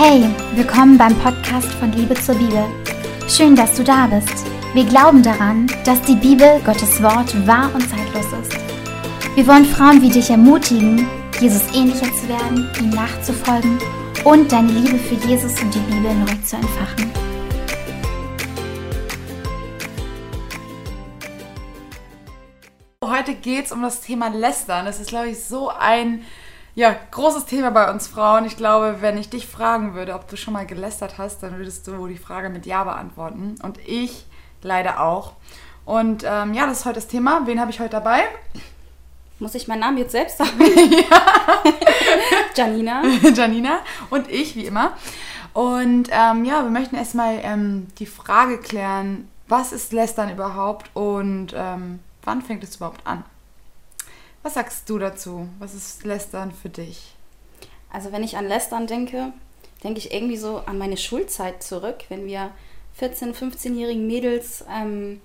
Hey, willkommen beim Podcast von Liebe zur Bibel. Schön, dass du da bist. Wir glauben daran, dass die Bibel, Gottes Wort, wahr und zeitlos ist. Wir wollen Frauen wie dich ermutigen, Jesus ähnlicher zu werden, ihm nachzufolgen und deine Liebe für Jesus und die Bibel neu zu entfachen. Heute geht es um das Thema Lästern. Das ist, glaube ich, so ein ja, großes Thema bei uns Frauen. Ich glaube, wenn ich dich fragen würde, ob du schon mal gelästert hast, dann würdest du die Frage mit Ja beantworten. Und ich leider auch. Und ähm, ja, das ist heute das Thema. Wen habe ich heute dabei? Muss ich meinen Namen jetzt selbst sagen? ja. Janina. Janina und ich, wie immer. Und ähm, ja, wir möchten erstmal ähm, die Frage klären, was ist Lästern überhaupt und ähm, wann fängt es überhaupt an? Was sagst du dazu? Was ist Lästern für dich? Also wenn ich an Lästern denke, denke ich irgendwie so an meine Schulzeit zurück, wenn wir 14-, 15-jährigen Mädels ähm,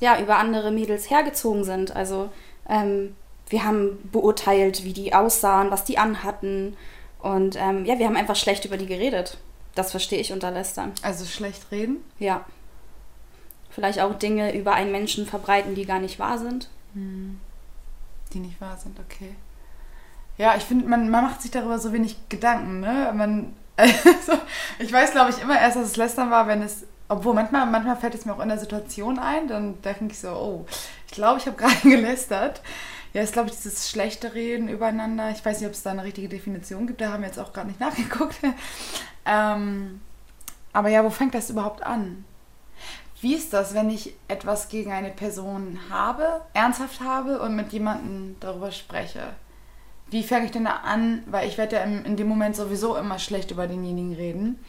ja, über andere Mädels hergezogen sind. Also ähm, wir haben beurteilt, wie die aussahen, was die anhatten. Und ähm, ja, wir haben einfach schlecht über die geredet. Das verstehe ich unter Lästern. Also schlecht reden? Ja. Vielleicht auch Dinge über einen Menschen verbreiten, die gar nicht wahr sind. Hm die nicht wahr sind, okay. Ja, ich finde, man, man macht sich darüber so wenig Gedanken, ne? Man, also, ich weiß, glaube ich, immer erst, dass es Lästern war, wenn es, obwohl manchmal, manchmal fällt es mir auch in der Situation ein, dann denke ich so, oh, ich glaube, ich habe gerade gelästert. Ja, ist, glaube ich, dieses schlechte Reden übereinander. Ich weiß nicht, ob es da eine richtige Definition gibt, da haben wir jetzt auch gerade nicht nachgeguckt. ähm, aber ja, wo fängt das überhaupt an? Wie ist das, wenn ich etwas gegen eine Person habe, ernsthaft habe und mit jemandem darüber spreche? Wie fange ich denn da an? Weil ich werde ja in, dem Moment sowieso immer schlecht über denjenigen reden.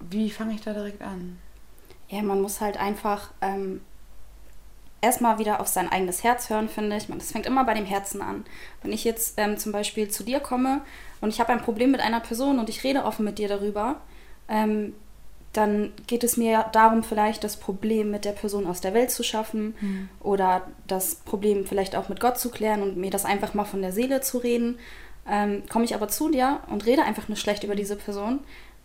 Wie fange ich da direkt an? Ja, man muss halt einfach ähm, erstmal wieder auf sein eigenes Herz hören, finde ich. Das fängt immer bei dem Herzen an. Wenn ich jetzt ähm, zum Beispiel zu dir komme und ich habe ein Problem mit einer Person und ich rede offen mit dir darüber, ähm, dann geht es mir darum, vielleicht das Problem mit der Person aus der Welt zu schaffen mhm. oder das Problem vielleicht auch mit Gott zu klären und mir das einfach mal von der Seele zu reden. Ähm, Komme ich aber zu dir und rede einfach nur schlecht über diese Person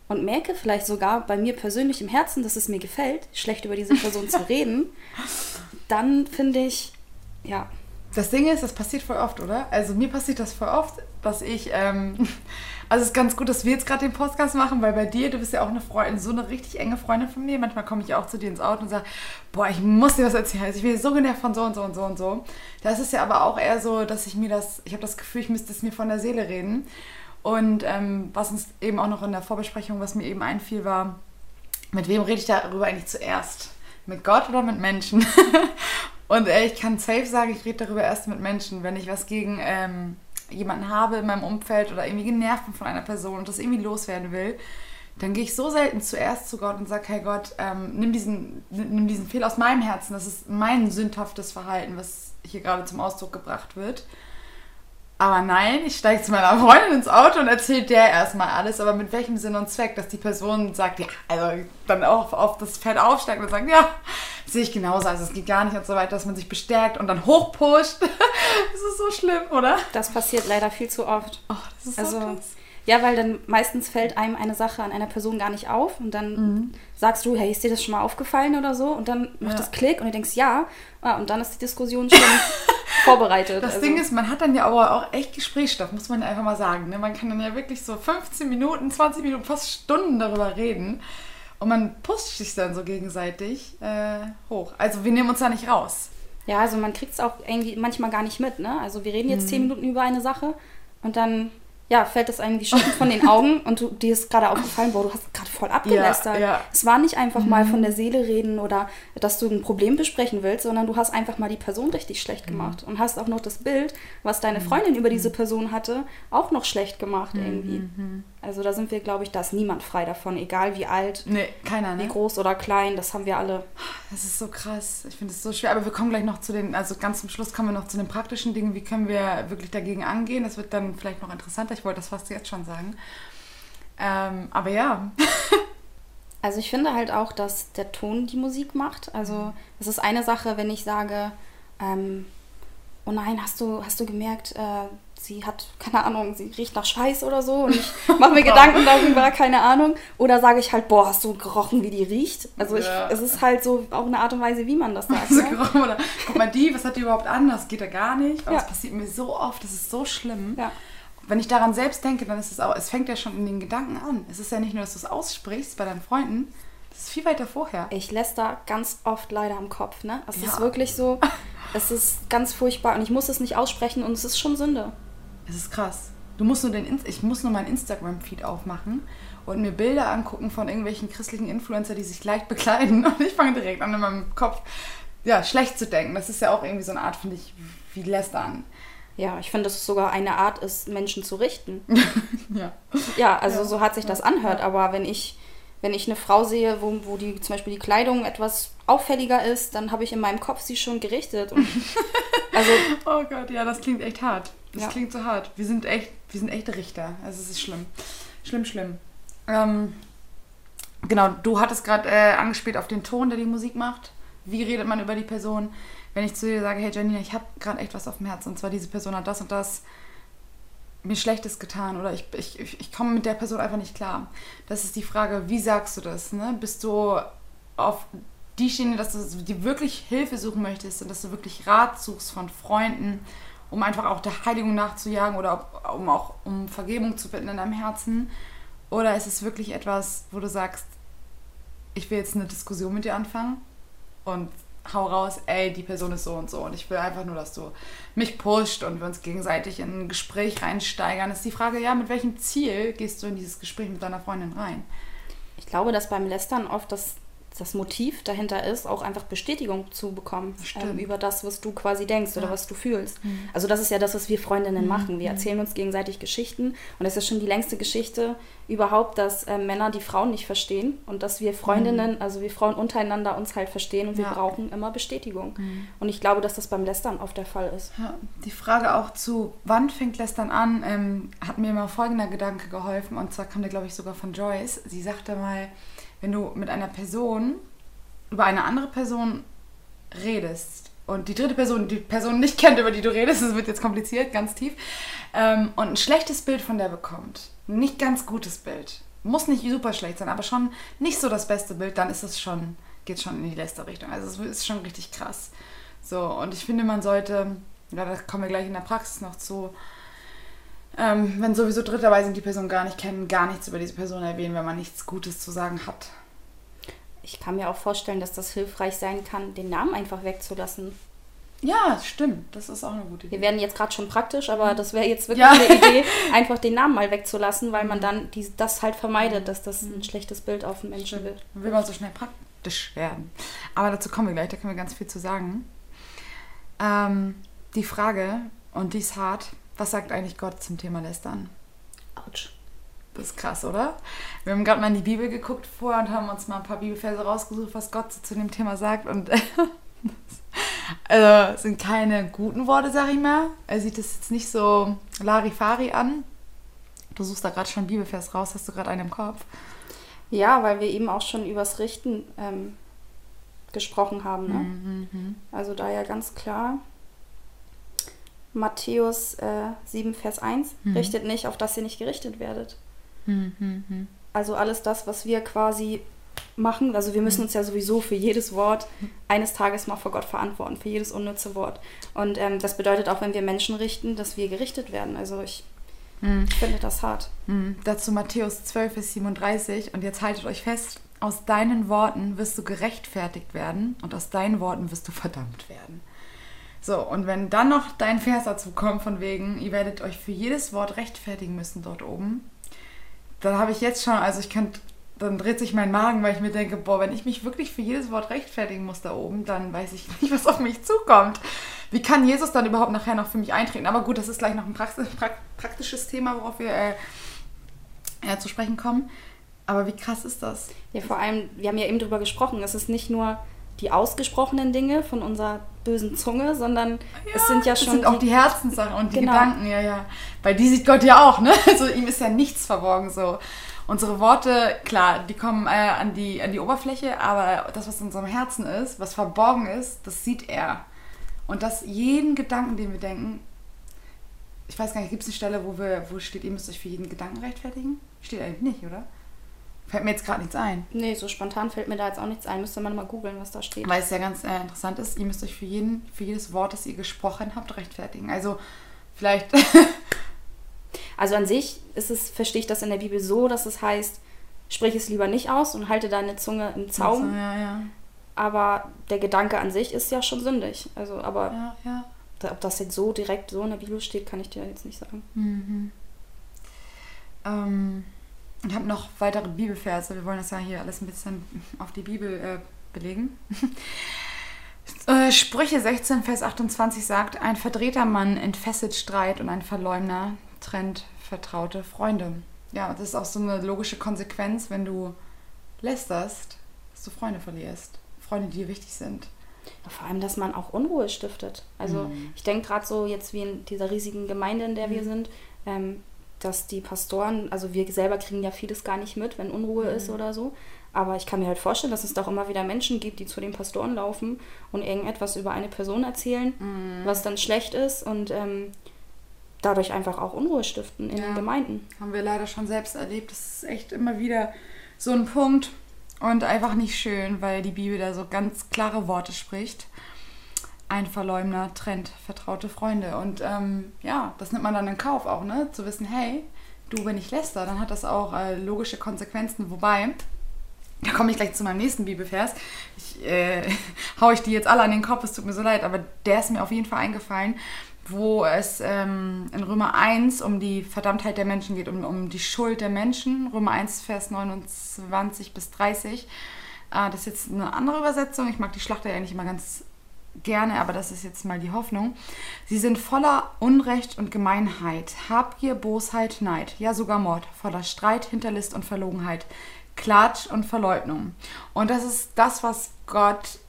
und merke vielleicht sogar bei mir persönlich im Herzen, dass es mir gefällt, schlecht über diese Person zu reden, dann finde ich, ja. Das Ding ist, das passiert voll oft, oder? Also mir passiert das voll oft, dass ich ähm, also es ist ganz gut, dass wir jetzt gerade den Podcast machen, weil bei dir, du bist ja auch eine Freundin, so eine richtig enge Freundin von mir. Manchmal komme ich auch zu dir ins Auto und sage, boah, ich muss dir was erzählen. Also ich bin so genervt von so und so und so und so. Das ist ja aber auch eher so, dass ich mir das, ich habe das Gefühl, ich müsste es mir von der Seele reden. Und ähm, was uns eben auch noch in der Vorbesprechung, was mir eben einfiel, war, mit wem rede ich darüber eigentlich zuerst? Mit Gott oder mit Menschen? und äh, ich kann safe sagen, ich rede darüber erst mit Menschen, wenn ich was gegen... Ähm, jemanden habe in meinem Umfeld oder irgendwie genervt bin von einer Person und das irgendwie loswerden will, dann gehe ich so selten zuerst zu Gott und sage, hey Gott, ähm, nimm, diesen, nimm diesen Fehler aus meinem Herzen. Das ist mein sündhaftes Verhalten, was hier gerade zum Ausdruck gebracht wird. Aber nein, ich steige zu meiner Freundin ins Auto und erzähle der erstmal alles, aber mit welchem Sinn und Zweck, dass die Person sagt, ja, also dann auch auf das Pferd aufsteigt und sagt, ja, sehe ich genauso, also es geht gar nicht und so weiter, dass man sich bestärkt und dann hochpusht. das ist so schlimm, oder? Das passiert leider viel zu oft. Oh, das ist also, so krass. Ja, weil dann meistens fällt einem eine Sache an einer Person gar nicht auf und dann mhm. sagst du, hey, ist dir das schon mal aufgefallen oder so? Und dann macht ja. das Klick und du denkst, ja. Ah, und dann ist die Diskussion schon vorbereitet. Das also. Ding ist, man hat dann ja aber auch echt Gesprächsstoff, muss man einfach mal sagen. Ne? Man kann dann ja wirklich so 15 Minuten, 20 Minuten, fast Stunden darüber reden. Und man pusht sich dann so gegenseitig äh, hoch. Also wir nehmen uns da nicht raus. Ja, also man kriegt es auch irgendwie manchmal gar nicht mit. Ne? Also wir reden jetzt mhm. 10 Minuten über eine Sache und dann ja, fällt das einem wie Schuppen von den Augen und du, dir ist gerade aufgefallen, boah, du hast gerade voll abgelästert. Ja, ja. Es war nicht einfach mhm. mal von der Seele reden oder dass du ein Problem besprechen willst, sondern du hast einfach mal die Person richtig schlecht mhm. gemacht mhm. und hast auch noch das Bild, was deine mhm. Freundin über diese mhm. Person hatte, auch noch schlecht gemacht irgendwie. Also da sind wir, glaube ich, da ist niemand frei davon, egal wie alt, nee, keiner, ne? wie groß oder klein, das haben wir alle. Das ist so krass. Ich finde es so schwer. Aber wir kommen gleich noch zu den, also ganz zum Schluss kommen wir noch zu den praktischen Dingen. Wie können wir wirklich dagegen angehen? Das wird dann vielleicht noch interessanter. Ich wollte das fast jetzt schon sagen. Ähm, aber ja. also ich finde halt auch, dass der Ton die Musik macht. Also es ist eine Sache, wenn ich sage, ähm, oh nein, hast du, hast du gemerkt, äh, sie hat, keine Ahnung, sie riecht nach Schweiß oder so und ich mache mir Gedanken darüber, keine Ahnung. Oder sage ich halt, boah, hast du gerochen, wie die riecht? Also ja. ich, es ist halt so auch eine Art und Weise, wie man das sagt. Ne? oder, guck mal, die, was hat die überhaupt an? Das geht ja gar nicht. Aber ja. das passiert mir so oft, das ist so schlimm. Ja. Wenn ich daran selbst denke, dann ist es auch, es fängt ja schon in den Gedanken an. Es ist ja nicht nur, dass du es aussprichst bei deinen Freunden, das ist viel weiter vorher. Ich läster ganz oft leider am Kopf, ne? Es ja. ist wirklich so, es ist ganz furchtbar und ich muss es nicht aussprechen und es ist schon Sünde. Es ist krass. Du musst nur den, ich muss nur meinen Instagram-Feed aufmachen und mir Bilder angucken von irgendwelchen christlichen Influencer, die sich leicht bekleiden. Und ich fange direkt an, in meinem Kopf ja, schlecht zu denken. Das ist ja auch irgendwie so eine Art, finde ich, wie Lästern. Ja, ich finde, dass es sogar eine Art ist, Menschen zu richten. ja. Ja, also ja. so hat sich das anhört. Aber wenn ich, wenn ich eine Frau sehe, wo, wo die zum Beispiel die Kleidung etwas auffälliger ist, dann habe ich in meinem Kopf sie schon gerichtet. also, oh Gott, ja, das klingt echt hart. Das ja. klingt so hart. Wir sind echt, wir sind echte Richter. Also es ist schlimm. Schlimm, schlimm. Ähm, genau, du hattest gerade äh, angespielt auf den Ton, der die Musik macht. Wie redet man über die Person? Wenn ich zu dir sage, hey Janina, ich habe gerade echt was auf dem Herzen und zwar diese Person hat das und das mir Schlechtes getan oder ich, ich, ich komme mit der Person einfach nicht klar. Das ist die Frage, wie sagst du das? Ne? Bist du auf die Schiene, dass du dir wirklich Hilfe suchen möchtest und dass du wirklich Rat suchst von Freunden, um einfach auch der Heiligung nachzujagen oder um auch um Vergebung zu bitten in deinem Herzen? Oder ist es wirklich etwas, wo du sagst, ich will jetzt eine Diskussion mit dir anfangen und hau raus, ey, die Person ist so und so und ich will einfach nur, dass du mich pusht und wir uns gegenseitig in ein Gespräch reinsteigern. ist die Frage, ja, mit welchem Ziel gehst du in dieses Gespräch mit deiner Freundin rein? Ich glaube, dass beim Lästern oft das das Motiv dahinter ist, auch einfach Bestätigung zu bekommen ähm, über das, was du quasi denkst ja. oder was du fühlst. Mhm. Also das ist ja das, was wir Freundinnen mhm. machen. Wir mhm. erzählen uns gegenseitig Geschichten und es ist schon die längste Geschichte überhaupt, dass äh, Männer die Frauen nicht verstehen und dass wir Freundinnen, mhm. also wir Frauen untereinander uns halt verstehen und ja. wir brauchen immer Bestätigung. Mhm. Und ich glaube, dass das beim Lästern oft der Fall ist. Ja. Die Frage auch zu, wann fängt Lästern an, ähm, hat mir mal folgender Gedanke geholfen und zwar kam der, glaube ich, sogar von Joyce. Sie sagte mal, wenn du mit einer Person über eine andere Person redest und die dritte Person die Person nicht kennt, über die du redest, das wird jetzt kompliziert, ganz tief, ähm, und ein schlechtes Bild von der bekommt, nicht ganz gutes Bild, muss nicht super schlecht sein, aber schon nicht so das beste Bild, dann ist es schon, geht schon in die letzte Richtung. Also es ist schon richtig krass. So, und ich finde, man sollte, ja, da kommen wir gleich in der Praxis noch zu, ähm, wenn sowieso Dritte dabei sind, die Person gar nicht kennen, gar nichts über diese Person erwähnen, wenn man nichts Gutes zu sagen hat. Ich kann mir auch vorstellen, dass das hilfreich sein kann, den Namen einfach wegzulassen. Ja, stimmt. Das ist auch eine gute Idee. Wir werden jetzt gerade schon praktisch, aber das wäre jetzt wirklich ja. eine Idee, einfach den Namen mal wegzulassen, weil man dann die, das halt vermeidet, dass das ein schlechtes Bild auf den Menschen wird. Will man so schnell praktisch werden. Aber dazu kommen wir gleich, da können wir ganz viel zu sagen. Ähm, die Frage, und die ist hart, was sagt eigentlich Gott zum Thema Lästern? Autsch. Das ist krass, oder? Wir haben gerade mal in die Bibel geguckt vorher und haben uns mal ein paar Bibelverse rausgesucht, was Gott so zu dem Thema sagt. Und also, sind keine guten Worte, sag ich mal. Er sieht es jetzt nicht so Larifari an. Du suchst da gerade schon Bibelvers raus. Hast du gerade einen im Kopf? Ja, weil wir eben auch schon übers Richten ähm, gesprochen haben. Ne? Mhm, mhm. Also da ja ganz klar Matthäus äh, 7, Vers 1, mhm. richtet nicht, auf dass ihr nicht gerichtet werdet. Mhm. Also alles das, was wir quasi machen, also wir müssen mhm. uns ja sowieso für jedes Wort eines Tages mal vor Gott verantworten, für jedes unnütze Wort. Und ähm, das bedeutet auch, wenn wir Menschen richten, dass wir gerichtet werden. Also ich, mhm. ich finde das hart. Mhm. Dazu Matthäus 12, Vers 37 und jetzt haltet euch fest, aus deinen Worten wirst du gerechtfertigt werden und aus deinen Worten wirst du verdammt werden. So, und wenn dann noch dein Vers dazu kommt, von wegen, ihr werdet euch für jedes Wort rechtfertigen müssen dort oben, dann habe ich jetzt schon, also ich könnte, dann dreht sich mein Magen, weil ich mir denke, boah, wenn ich mich wirklich für jedes Wort rechtfertigen muss da oben, dann weiß ich nicht, was auf mich zukommt. Wie kann Jesus dann überhaupt nachher noch für mich eintreten? Aber gut, das ist gleich noch ein praktisches Thema, worauf wir äh, äh, zu sprechen kommen. Aber wie krass ist das? Ja, vor allem, wir haben ja eben drüber gesprochen, es ist nicht nur die ausgesprochenen Dinge von unserer bösen Zunge, sondern ja, es sind ja schon. Es sind auch die Herzenssachen und die genau. Gedanken, ja, ja. Weil die sieht Gott ja auch, ne? Also ihm ist ja nichts verborgen so. Unsere Worte, klar, die kommen äh, an, die, an die Oberfläche, aber das, was in unserem Herzen ist, was verborgen ist, das sieht er. Und das jeden Gedanken, den wir denken, ich weiß gar nicht, gibt es eine Stelle, wo, wir, wo steht, ihr müsst euch für jeden Gedanken rechtfertigen? Steht eigentlich nicht, oder? Fällt mir jetzt gerade nichts ein. Nee, so spontan fällt mir da jetzt auch nichts ein. Müsste man mal googeln, was da steht. Weil es ja ganz äh, interessant ist, ihr müsst euch für, jeden, für jedes Wort, das ihr gesprochen habt, rechtfertigen. Also vielleicht. also an sich ist es, verstehe ich das in der Bibel so, dass es heißt, sprich es lieber nicht aus und halte deine Zunge im Zaum. Also, ja, ja. Aber der Gedanke an sich ist ja schon sündig. Also, aber Ja, ja. ob das jetzt so direkt so in der Bibel steht, kann ich dir jetzt nicht sagen. Mhm. Ähm, ich habe noch weitere Bibelverse. Wir wollen das ja hier alles ein bisschen auf die Bibel äh, belegen. Äh, Sprüche 16, Vers 28 sagt, ein verdrehter Mann entfesselt Streit und ein Verleumder trennt vertraute Freunde. Ja, das ist auch so eine logische Konsequenz, wenn du lästerst, dass du Freunde verlierst. Freunde, die dir wichtig sind. Ja, vor allem, dass man auch Unruhe stiftet. Also Mhm. ich denke gerade so jetzt wie in dieser riesigen Gemeinde, in der wir sind, ähm, dass die Pastoren, also wir selber kriegen ja vieles gar nicht mit, wenn Unruhe ist oder so. Aber ich kann mir halt vorstellen, dass es doch immer wieder Menschen gibt, die zu den Pastoren laufen und irgendetwas über eine Person erzählen, was dann schlecht ist und ähm, dadurch einfach auch Unruhe stiften in Ja. den Gemeinden. Haben wir leider schon selbst erlebt. Das ist echt immer wieder so ein Punkt und einfach nicht schön, weil die Bibel da so ganz klare Worte spricht. Ein Verleumder trennt vertraute Freunde. Und ähm, ja, das nimmt man dann in Kauf auch, ne? Zu wissen, hey, du, wenn ich läster, dann hat das auch äh, logische Konsequenzen. Wobei, da komme ich gleich zu meinem nächsten Bibelvers. Ich äh, hau ich die jetzt alle an den Kopf, es tut mir so leid, aber der ist mir auf jeden Fall eingefallen, wo es ähm, in Römer 1 um die Verdammtheit der Menschen geht, um, um die Schuld der Menschen. Römer 1, Vers 29 bis 30. Äh, das ist jetzt eine andere Übersetzung. Ich mag die Schlachter ja nicht immer ganz gerne, aber das ist jetzt mal die Hoffnung. Sie sind voller Unrecht und Gemeinheit, Habgier, Bosheit, Neid, ja sogar Mord, voller Streit, Hinterlist und Verlogenheit, Klatsch und Verleugnung. Und das ist das, was Gott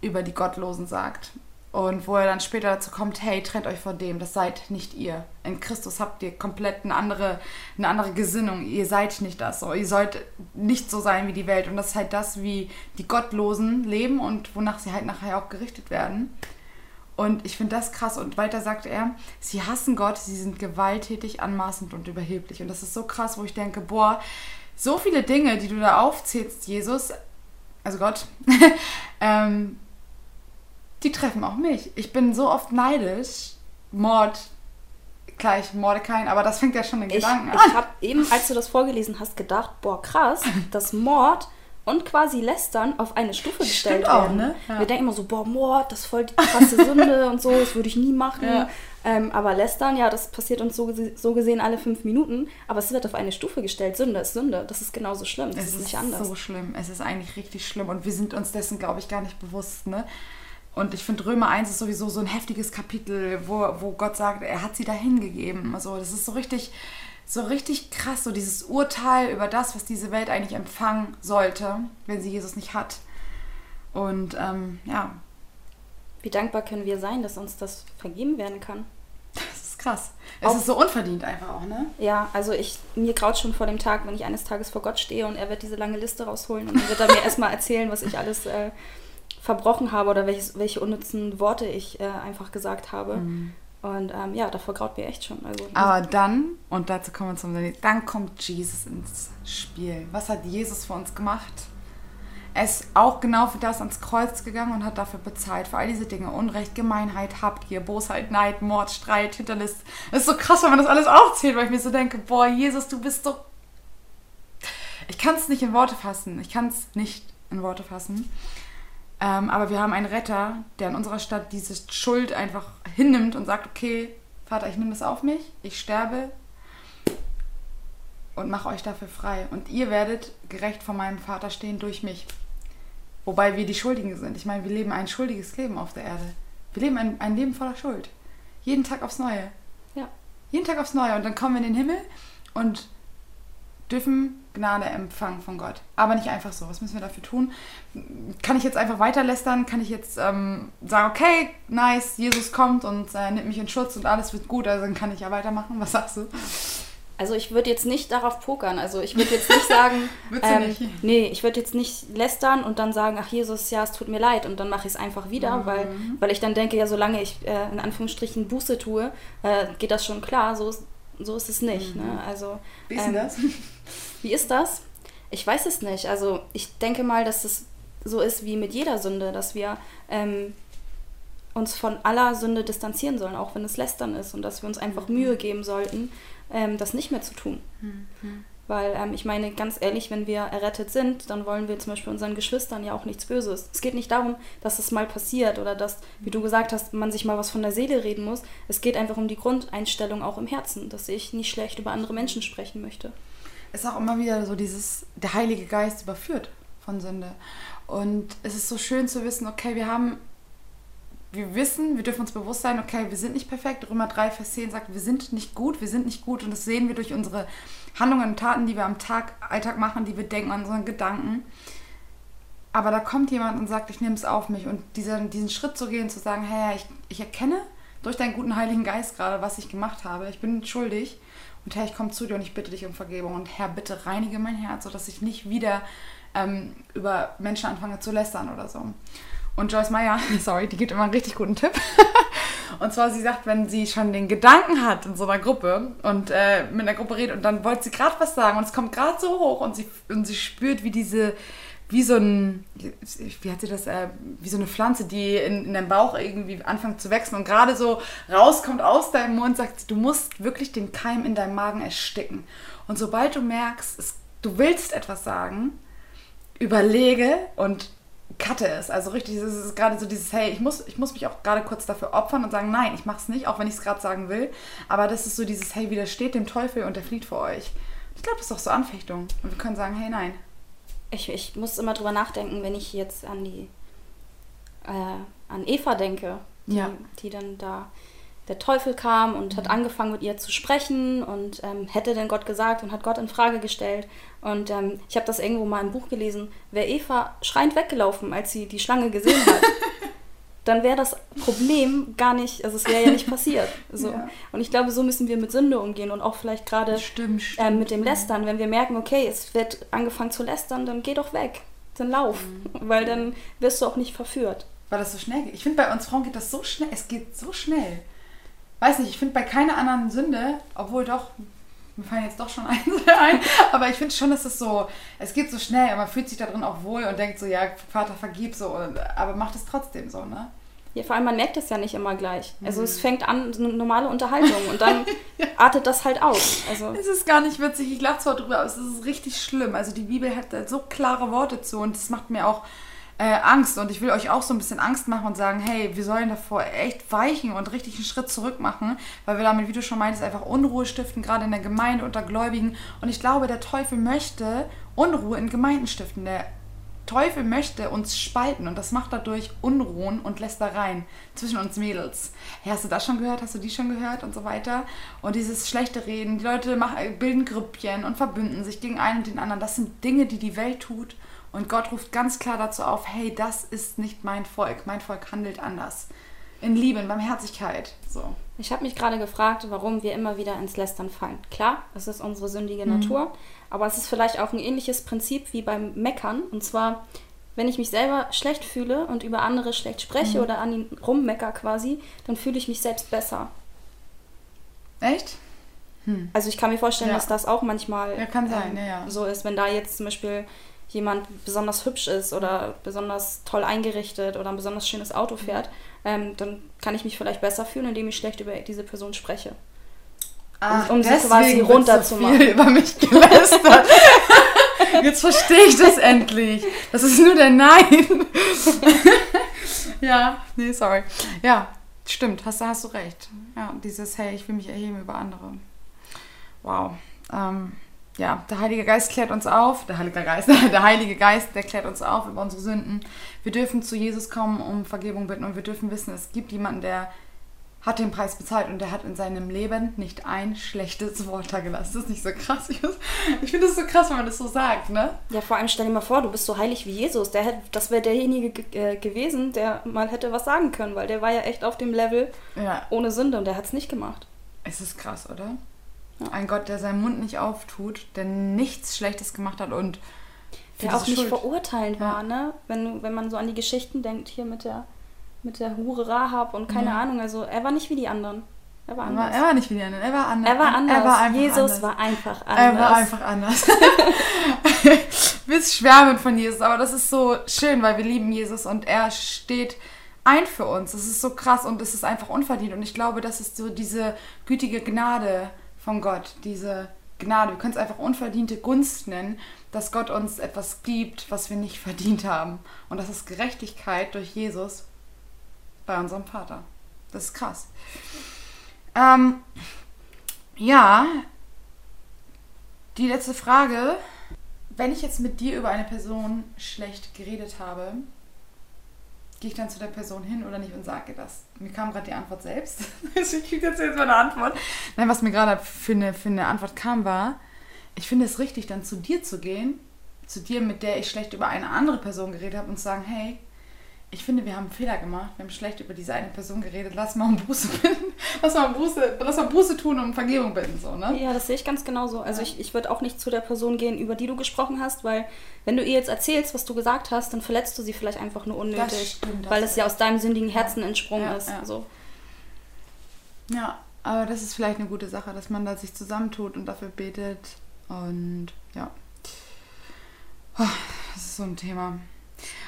über die Gottlosen sagt. Und wo er dann später dazu kommt, hey, trennt euch von dem, das seid nicht ihr. In Christus habt ihr komplett eine andere, eine andere Gesinnung. Ihr seid nicht das so. Ihr sollt nicht so sein wie die Welt. Und das ist halt das, wie die Gottlosen leben und wonach sie halt nachher auch gerichtet werden. Und ich finde das krass. Und weiter sagt er, sie hassen Gott, sie sind gewalttätig, anmaßend und überheblich. Und das ist so krass, wo ich denke, boah, so viele Dinge, die du da aufzählst, Jesus, also Gott, ähm, die treffen auch mich. Ich bin so oft neidisch. Mord, klar, ich morde keinen, aber das fängt ja schon in Ich, Gedanken an. ich habe eben, als du das vorgelesen hast, gedacht, boah, krass, dass Mord und quasi Lästern auf eine Stufe gestellt Stimmt auch, werden. ne? Ja. Wir denken immer so, boah, Mord, das ist voll die krasse Sünde und so, das würde ich nie machen. Ja. Ähm, aber Lästern, ja, das passiert uns so, so gesehen alle fünf Minuten, aber es wird auf eine Stufe gestellt. Sünde ist Sünde, das ist genauso schlimm, das Es ist nicht anders. so schlimm. Es ist eigentlich richtig schlimm und wir sind uns dessen, glaube ich, gar nicht bewusst. Ne? Und ich finde, Römer 1 ist sowieso so ein heftiges Kapitel, wo, wo Gott sagt, er hat sie dahin gegeben. Also, das ist so richtig, so richtig krass, so dieses Urteil über das, was diese Welt eigentlich empfangen sollte, wenn sie Jesus nicht hat. Und ähm, ja, Wie dankbar können wir sein, dass uns das vergeben werden kann? das ist krass. Es Auch- ist so unverdient einfach auch, ne? Ja, also ich, mir graut schon vor dem Tag, wenn ich eines Tages vor Gott stehe und er wird diese lange Liste rausholen und dann wird er mir erstmal erzählen, was ich alles äh, verbrochen habe oder welches, welche unnützen Worte ich äh, einfach gesagt habe. Und ähm, ja, davor graut mir echt schon. Also, Aber dann, und dazu kommen wir zum dann kommt Jesus ins Spiel. Was hat Jesus für uns gemacht? Er ist auch genau für das ans Kreuz gegangen und hat dafür bezahlt, für all diese Dinge. Unrecht, Gemeinheit, Habgier, Bosheit, Neid, Mord, Streit, Hinterlist. Es ist so krass, wenn man das alles aufzählt, weil ich mir so denke, boah, Jesus, du bist so... Ich kann es nicht in Worte fassen. Ich kann es nicht in Worte fassen. Ähm, aber wir haben einen Retter, der in unserer Stadt diese Schuld einfach hinnimmt und sagt, okay, Vater, ich nehme das auf mich, ich sterbe und mache euch dafür frei. Und ihr werdet gerecht vor meinem Vater stehen durch mich. Wobei wir die Schuldigen sind. Ich meine, wir leben ein schuldiges Leben auf der Erde. Wir leben ein, ein Leben voller Schuld. Jeden Tag aufs Neue. ja. Jeden Tag aufs Neue. Und dann kommen wir in den Himmel und dürfen Gnade empfangen von Gott. Aber nicht einfach so. Was müssen wir dafür tun? Kann ich jetzt einfach weiterlästern? Kann ich jetzt ähm, sagen, okay, nice, Jesus kommt und äh, nimmt mich in Schutz und alles wird gut, also dann kann ich ja weitermachen? Was sagst du? Also ich würde jetzt nicht darauf pokern. Also ich würde jetzt nicht sagen, ähm, nicht? nee, ich würde jetzt nicht lästern und dann sagen, ach Jesus, ja, es tut mir leid und dann mache ich es einfach wieder, Mhm. weil, weil ich dann denke, ja, solange ich äh, in Anführungsstrichen Buße tue, äh, geht das schon klar. So ist, so ist es nicht. Ne? Also Mhm. Wie ist denn ähm, das? Wie ist das? Ich weiß es nicht. Also ich denke mal, dass es so ist wie mit jeder Sünde, dass wir ähm, uns von aller Sünde distanzieren sollen, auch wenn es lästern ist und dass wir uns einfach Mühe geben sollten, ähm, das nicht mehr zu tun. Weil ähm, ich meine, ganz ehrlich, wenn wir errettet sind, dann wollen wir zum Beispiel unseren Geschwistern ja auch nichts Böses. Es geht nicht darum, dass es mal passiert oder dass, wie du gesagt hast, man sich mal was von der Seele reden muss. Es geht einfach um die Grundeinstellung auch im Herzen, dass ich nicht schlecht über andere Menschen sprechen möchte. Ist auch immer wieder so dieses, der Heilige Geist überführt von Sünde. Und es ist so schön zu wissen, okay, wir haben, wir wissen, wir dürfen uns bewusst sein, okay, wir sind nicht perfekt. Römer 3, Vers 10 sagt, wir sind nicht gut, wir sind nicht gut. Und das sehen wir durch unsere Handlungen und Taten, die wir am Tag, Alltag machen, die wir denken, an unseren Gedanken. Aber da kommt jemand und sagt, ich nehme es auf mich. Und dieser, diesen Schritt zu gehen, zu sagen, hey, ich, ich erkenne durch deinen guten Heiligen Geist gerade, was ich gemacht habe. Ich bin schuldig. Und Herr, ich komme zu dir und ich bitte dich um Vergebung. Und Herr, bitte reinige mein Herz, sodass ich nicht wieder ähm, über Menschen anfange zu lästern oder so. Und Joyce Meyer, sorry, die gibt immer einen richtig guten Tipp. Und zwar, sie sagt, wenn sie schon den Gedanken hat in so einer Gruppe und äh, mit einer Gruppe redet und dann wollte sie gerade was sagen und es kommt gerade so hoch und sie, und sie spürt, wie diese, wie so ein, wie hat sie das, äh, wie so eine Pflanze, die in, in deinem Bauch irgendwie anfängt zu wachsen und gerade so rauskommt aus deinem Mund, sagt du musst wirklich den Keim in deinem Magen ersticken. Und sobald du merkst, es, du willst etwas sagen, überlege und cutte es. Also richtig, es ist gerade so dieses, hey, ich muss, ich muss mich auch gerade kurz dafür opfern und sagen, nein, ich mach's nicht, auch wenn ich es gerade sagen will. Aber das ist so dieses, hey, widersteht dem Teufel und der flieht vor euch. Ich glaube, das ist doch so Anfechtung. Und wir können sagen, hey, nein. Ich, ich muss immer drüber nachdenken, wenn ich jetzt an die äh, an Eva denke, die, Ja. die dann da der Teufel kam und hat angefangen mit ihr zu sprechen und ähm, hätte denn Gott gesagt und hat Gott in Frage gestellt. Und ähm, ich habe das irgendwo mal im Buch gelesen, wäre Eva schreiend weggelaufen, als sie die Schlange gesehen hat. Dann wäre das Problem gar nicht, also es wäre ja nicht passiert. So. Ja. Und ich glaube, so müssen wir mit Sünde umgehen und auch vielleicht gerade ähm, mit dem Lästern, wenn wir merken, okay, es wird angefangen zu lästern, dann geh doch weg. Dann lauf. Weil dann wirst du auch nicht verführt. Weil das so schnell geht. Ich finde, bei uns Frauen geht das so schnell. Es geht so schnell. Weiß nicht, ich finde bei keiner anderen Sünde, obwohl doch, mir fallen jetzt doch schon ein, ein aber ich finde schon, dass es so, es geht so schnell, aber man fühlt sich da drin auch wohl und denkt so, ja, Vater, vergib so, und, aber macht es trotzdem so, ne? Ja, vor allem, man merkt es ja nicht immer gleich. Also Mhm. es fängt an, so eine normale Unterhaltung und dann artet das halt aus. Also Es ist gar nicht witzig, ich lache zwar drüber, aber es ist richtig schlimm. Also die Bibel hat da so klare Worte zu und das macht mir auch äh, Angst. Und ich will euch auch so ein bisschen Angst machen und sagen, hey, wir sollen davor echt weichen und richtig einen Schritt zurück machen, weil wir damit, wie du schon meintest, einfach Unruhe stiften, gerade in der Gemeinde unter Gläubigen. Und ich glaube, der Teufel möchte Unruhe in Gemeinden stiften. Der Teufel möchte uns spalten und das macht dadurch Unruhen und Lästereien zwischen uns Mädels. Hey, hast du das schon gehört? Hast du die schon gehört? Und so weiter. Und dieses schlechte Reden, die Leute machen, bilden Grüppchen und verbünden sich gegen einen und den anderen. Das sind Dinge, die die Welt tut. Und Gott ruft ganz klar dazu auf, hey, das ist nicht mein Volk. Mein Volk handelt anders. In Liebe, in Barmherzigkeit. So. ich habe mich gerade gefragt, warum wir immer wieder ins Lästern fallen. Klar, es ist unsere sündige Natur, aber es ist vielleicht auch ein ähnliches Prinzip wie beim Meckern. Und zwar, wenn ich mich selber schlecht fühle und über andere schlecht spreche oder an ihnen rummecker quasi, dann fühle ich mich selbst besser. Echt? Also ich kann mir vorstellen, Ja. dass das auch manchmal ähm, Ja, kann sein, ja, ja. so ist, wenn da jetzt zum Beispiel jemand besonders hübsch ist oder besonders toll eingerichtet oder ein besonders schönes Auto fährt, ähm, dann kann ich mich vielleicht besser fühlen, indem ich schlecht über diese Person spreche. Ach, um sie quasi so runterzumachen. viel über mich gelästert. Jetzt verstehe ich das endlich. Das ist nur der Nein. ja, nee, sorry. Ja, stimmt, hast, hast du recht. Ja, dieses, hey, ich will mich erheben über andere. Wow. Ähm, ja, der Heilige Geist klärt uns auf. Der Heilige Geist, der Heilige Geist, der klärt uns auf über unsere Sünden. Wir dürfen zu Jesus kommen, um Vergebung bitten und wir dürfen wissen, es gibt jemanden, der hat den Preis bezahlt und der hat in seinem Leben nicht ein schlechtes Wort da gelassen. Das ist nicht so krass. Ich, finde das so krass, wenn man das so sagt, ne? Ja, vor allem stell dir mal vor, du bist so heilig wie Jesus. Der hätte, das wäre derjenige ge äh, gewesen, der mal hätte was sagen können, weil der war ja echt auf dem Level Ja, ohne Sünde und der hat es nicht gemacht. es ist krass, oder? Ja. Ein Gott, der seinen Mund nicht auftut, der nichts Schlechtes gemacht hat und Der auch nicht Schuld- verurteilend Ja. war, ne? Wenn, wenn man so an die Geschichten denkt, hier mit der, mit der Hure Rahab und keine. Ahnung, also er war nicht wie die anderen. Er war Er war, anders. er war nicht wie die anderen, er war anders. Er war anders. Er war Jesus anders. war einfach anders. Er war einfach anders. wir schwärmen von Jesus, aber das ist so schön, weil wir lieben Jesus und er steht ein für uns. Das ist so krass und es ist einfach unverdient. Und ich glaube, das ist so diese gütige Gnade von Gott, diese Gnade. Wir können es einfach unverdiente Gunst nennen, dass Gott uns etwas gibt, was wir nicht verdient haben. Und das ist Gerechtigkeit durch Jesus bei unserem Vater. Das ist krass. Ähm, ja, die letzte Frage. Wenn ich jetzt mit dir über eine Person schlecht geredet habe, gehe ich dann zu der Person hin oder nicht und sage das? Mir kam gerade die Antwort selbst. ich kriege jetzt jetzt mal eine Antwort. Nein, was mir gerade für eine, für eine Antwort kam, war, ich finde es richtig, dann zu dir zu gehen, zu dir, mit der ich schlecht über eine andere Person geredet habe und zu sagen, hey, ich finde, wir haben einen Fehler gemacht. Wir haben schlecht über diese eine Person geredet. Lass mal um Buße bitten. Lass mal um Buße, lass mal Buße tun und um Vergebung bitten. So, ne? Ja, das sehe ich ganz genauso. Also ich, ich würde auch nicht zu der Person gehen, über die du gesprochen hast, weil wenn du ihr jetzt erzählst, was du gesagt hast, dann verletzt du sie vielleicht einfach nur unnötig, Das stimmt, das weil es ja aus deinem sündigen Herzen entsprungen Ja, ist. ja. So. Ja, aber das ist vielleicht eine gute Sache, dass man da sich zusammentut und dafür betet. Und ja. Oh, Das ist so ein Thema.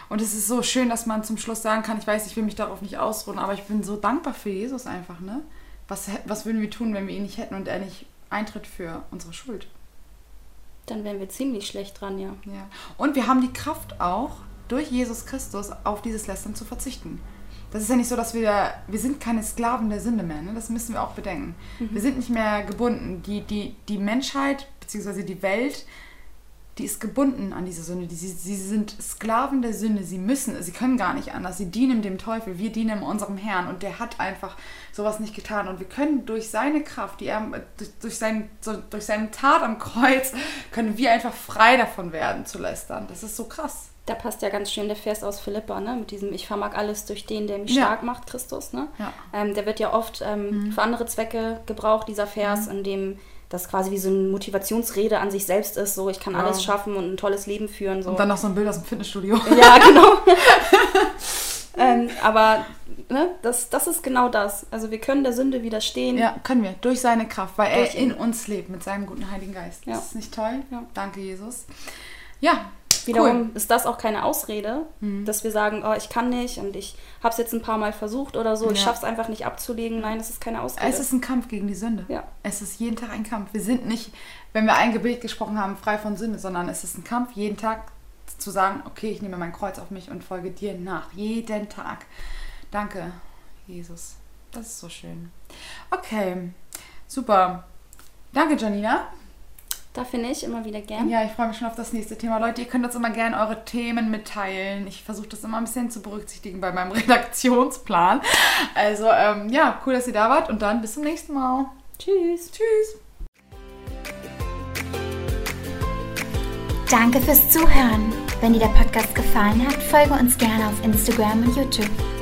Und es ist so schön, dass man zum Schluss sagen kann, ich weiß, ich will mich darauf nicht ausruhen, aber ich bin so dankbar für Jesus einfach, ne? Was, was würden wir tun, wenn wir ihn nicht hätten und er nicht eintritt für unsere Schuld? Dann wären wir ziemlich schlecht dran, ja. Ja. Und wir haben die Kraft auch, durch Jesus Christus auf dieses Lästern zu verzichten. Das ist ja nicht so, dass wir, wir sind keine Sklaven der Sünde mehr, ne? das müssen wir auch bedenken. Wir sind nicht mehr gebunden. Die, die, die Menschheit, beziehungsweise die Welt, die ist gebunden an diese Sünde. Die, sie, sie sind Sklaven der Sünde. Sie müssen, sie können gar nicht anders. Sie dienen dem Teufel. Wir dienen unserem Herrn. Und der hat einfach sowas nicht getan. Und wir können durch seine Kraft, die er, durch, durch, sein, durch seine Tat am Kreuz, können wir einfach frei davon werden zu lästern. Das ist so krass. Da passt ja ganz schön der Vers aus Philippa, ne? Mit diesem Ich vermag alles durch den, der mich Ja. stark macht, Christus, ne? Ja. Ähm, der wird ja oft ähm, für andere Zwecke gebraucht, dieser Vers, in dem das quasi wie so eine Motivationsrede an sich selbst ist, so ich kann Ja. alles schaffen und ein tolles Leben führen. So. Und dann noch so ein Bild aus dem Fitnessstudio. Ja, genau. ähm, aber ne, das, das ist genau das. Also wir können der Sünde widerstehen. Ja, können wir. Durch seine Kraft, weil Durch er in ihn. uns lebt mit seinem guten Heiligen Geist. Ja. Das ist nicht toll? Ja. Danke, Jesus. Ja, Wiederum ist das auch keine Ausrede, Mhm. dass wir sagen, oh, ich kann nicht und ich habe es jetzt ein paar Mal versucht oder so, ich Ja. schaffe es einfach nicht abzulegen. Nein, das ist keine Ausrede. Es ist ein Kampf gegen die Sünde. Ja. Es ist jeden Tag ein Kampf. Wir sind nicht, wenn wir ein Gebet gesprochen haben, frei von Sünde, sondern es ist ein Kampf, jeden Tag zu sagen, okay, ich nehme mein Kreuz auf mich und folge dir nach. Jeden Tag. Danke, Jesus. Das ist so schön. Okay, super. Danke, Janina. Da finde ich immer wieder gern. Ja, ich freue mich schon auf das nächste Thema. Leute, ihr könnt uns immer gerne eure Themen mitteilen. Ich versuche das immer ein bisschen zu berücksichtigen bei meinem Redaktionsplan. Also, ähm, ja, cool, dass ihr da wart und dann bis zum nächsten Mal. Tschüss. Tschüss. Danke fürs Zuhören. Wenn dir der Podcast gefallen hat, folge uns gerne auf Instagram und YouTube.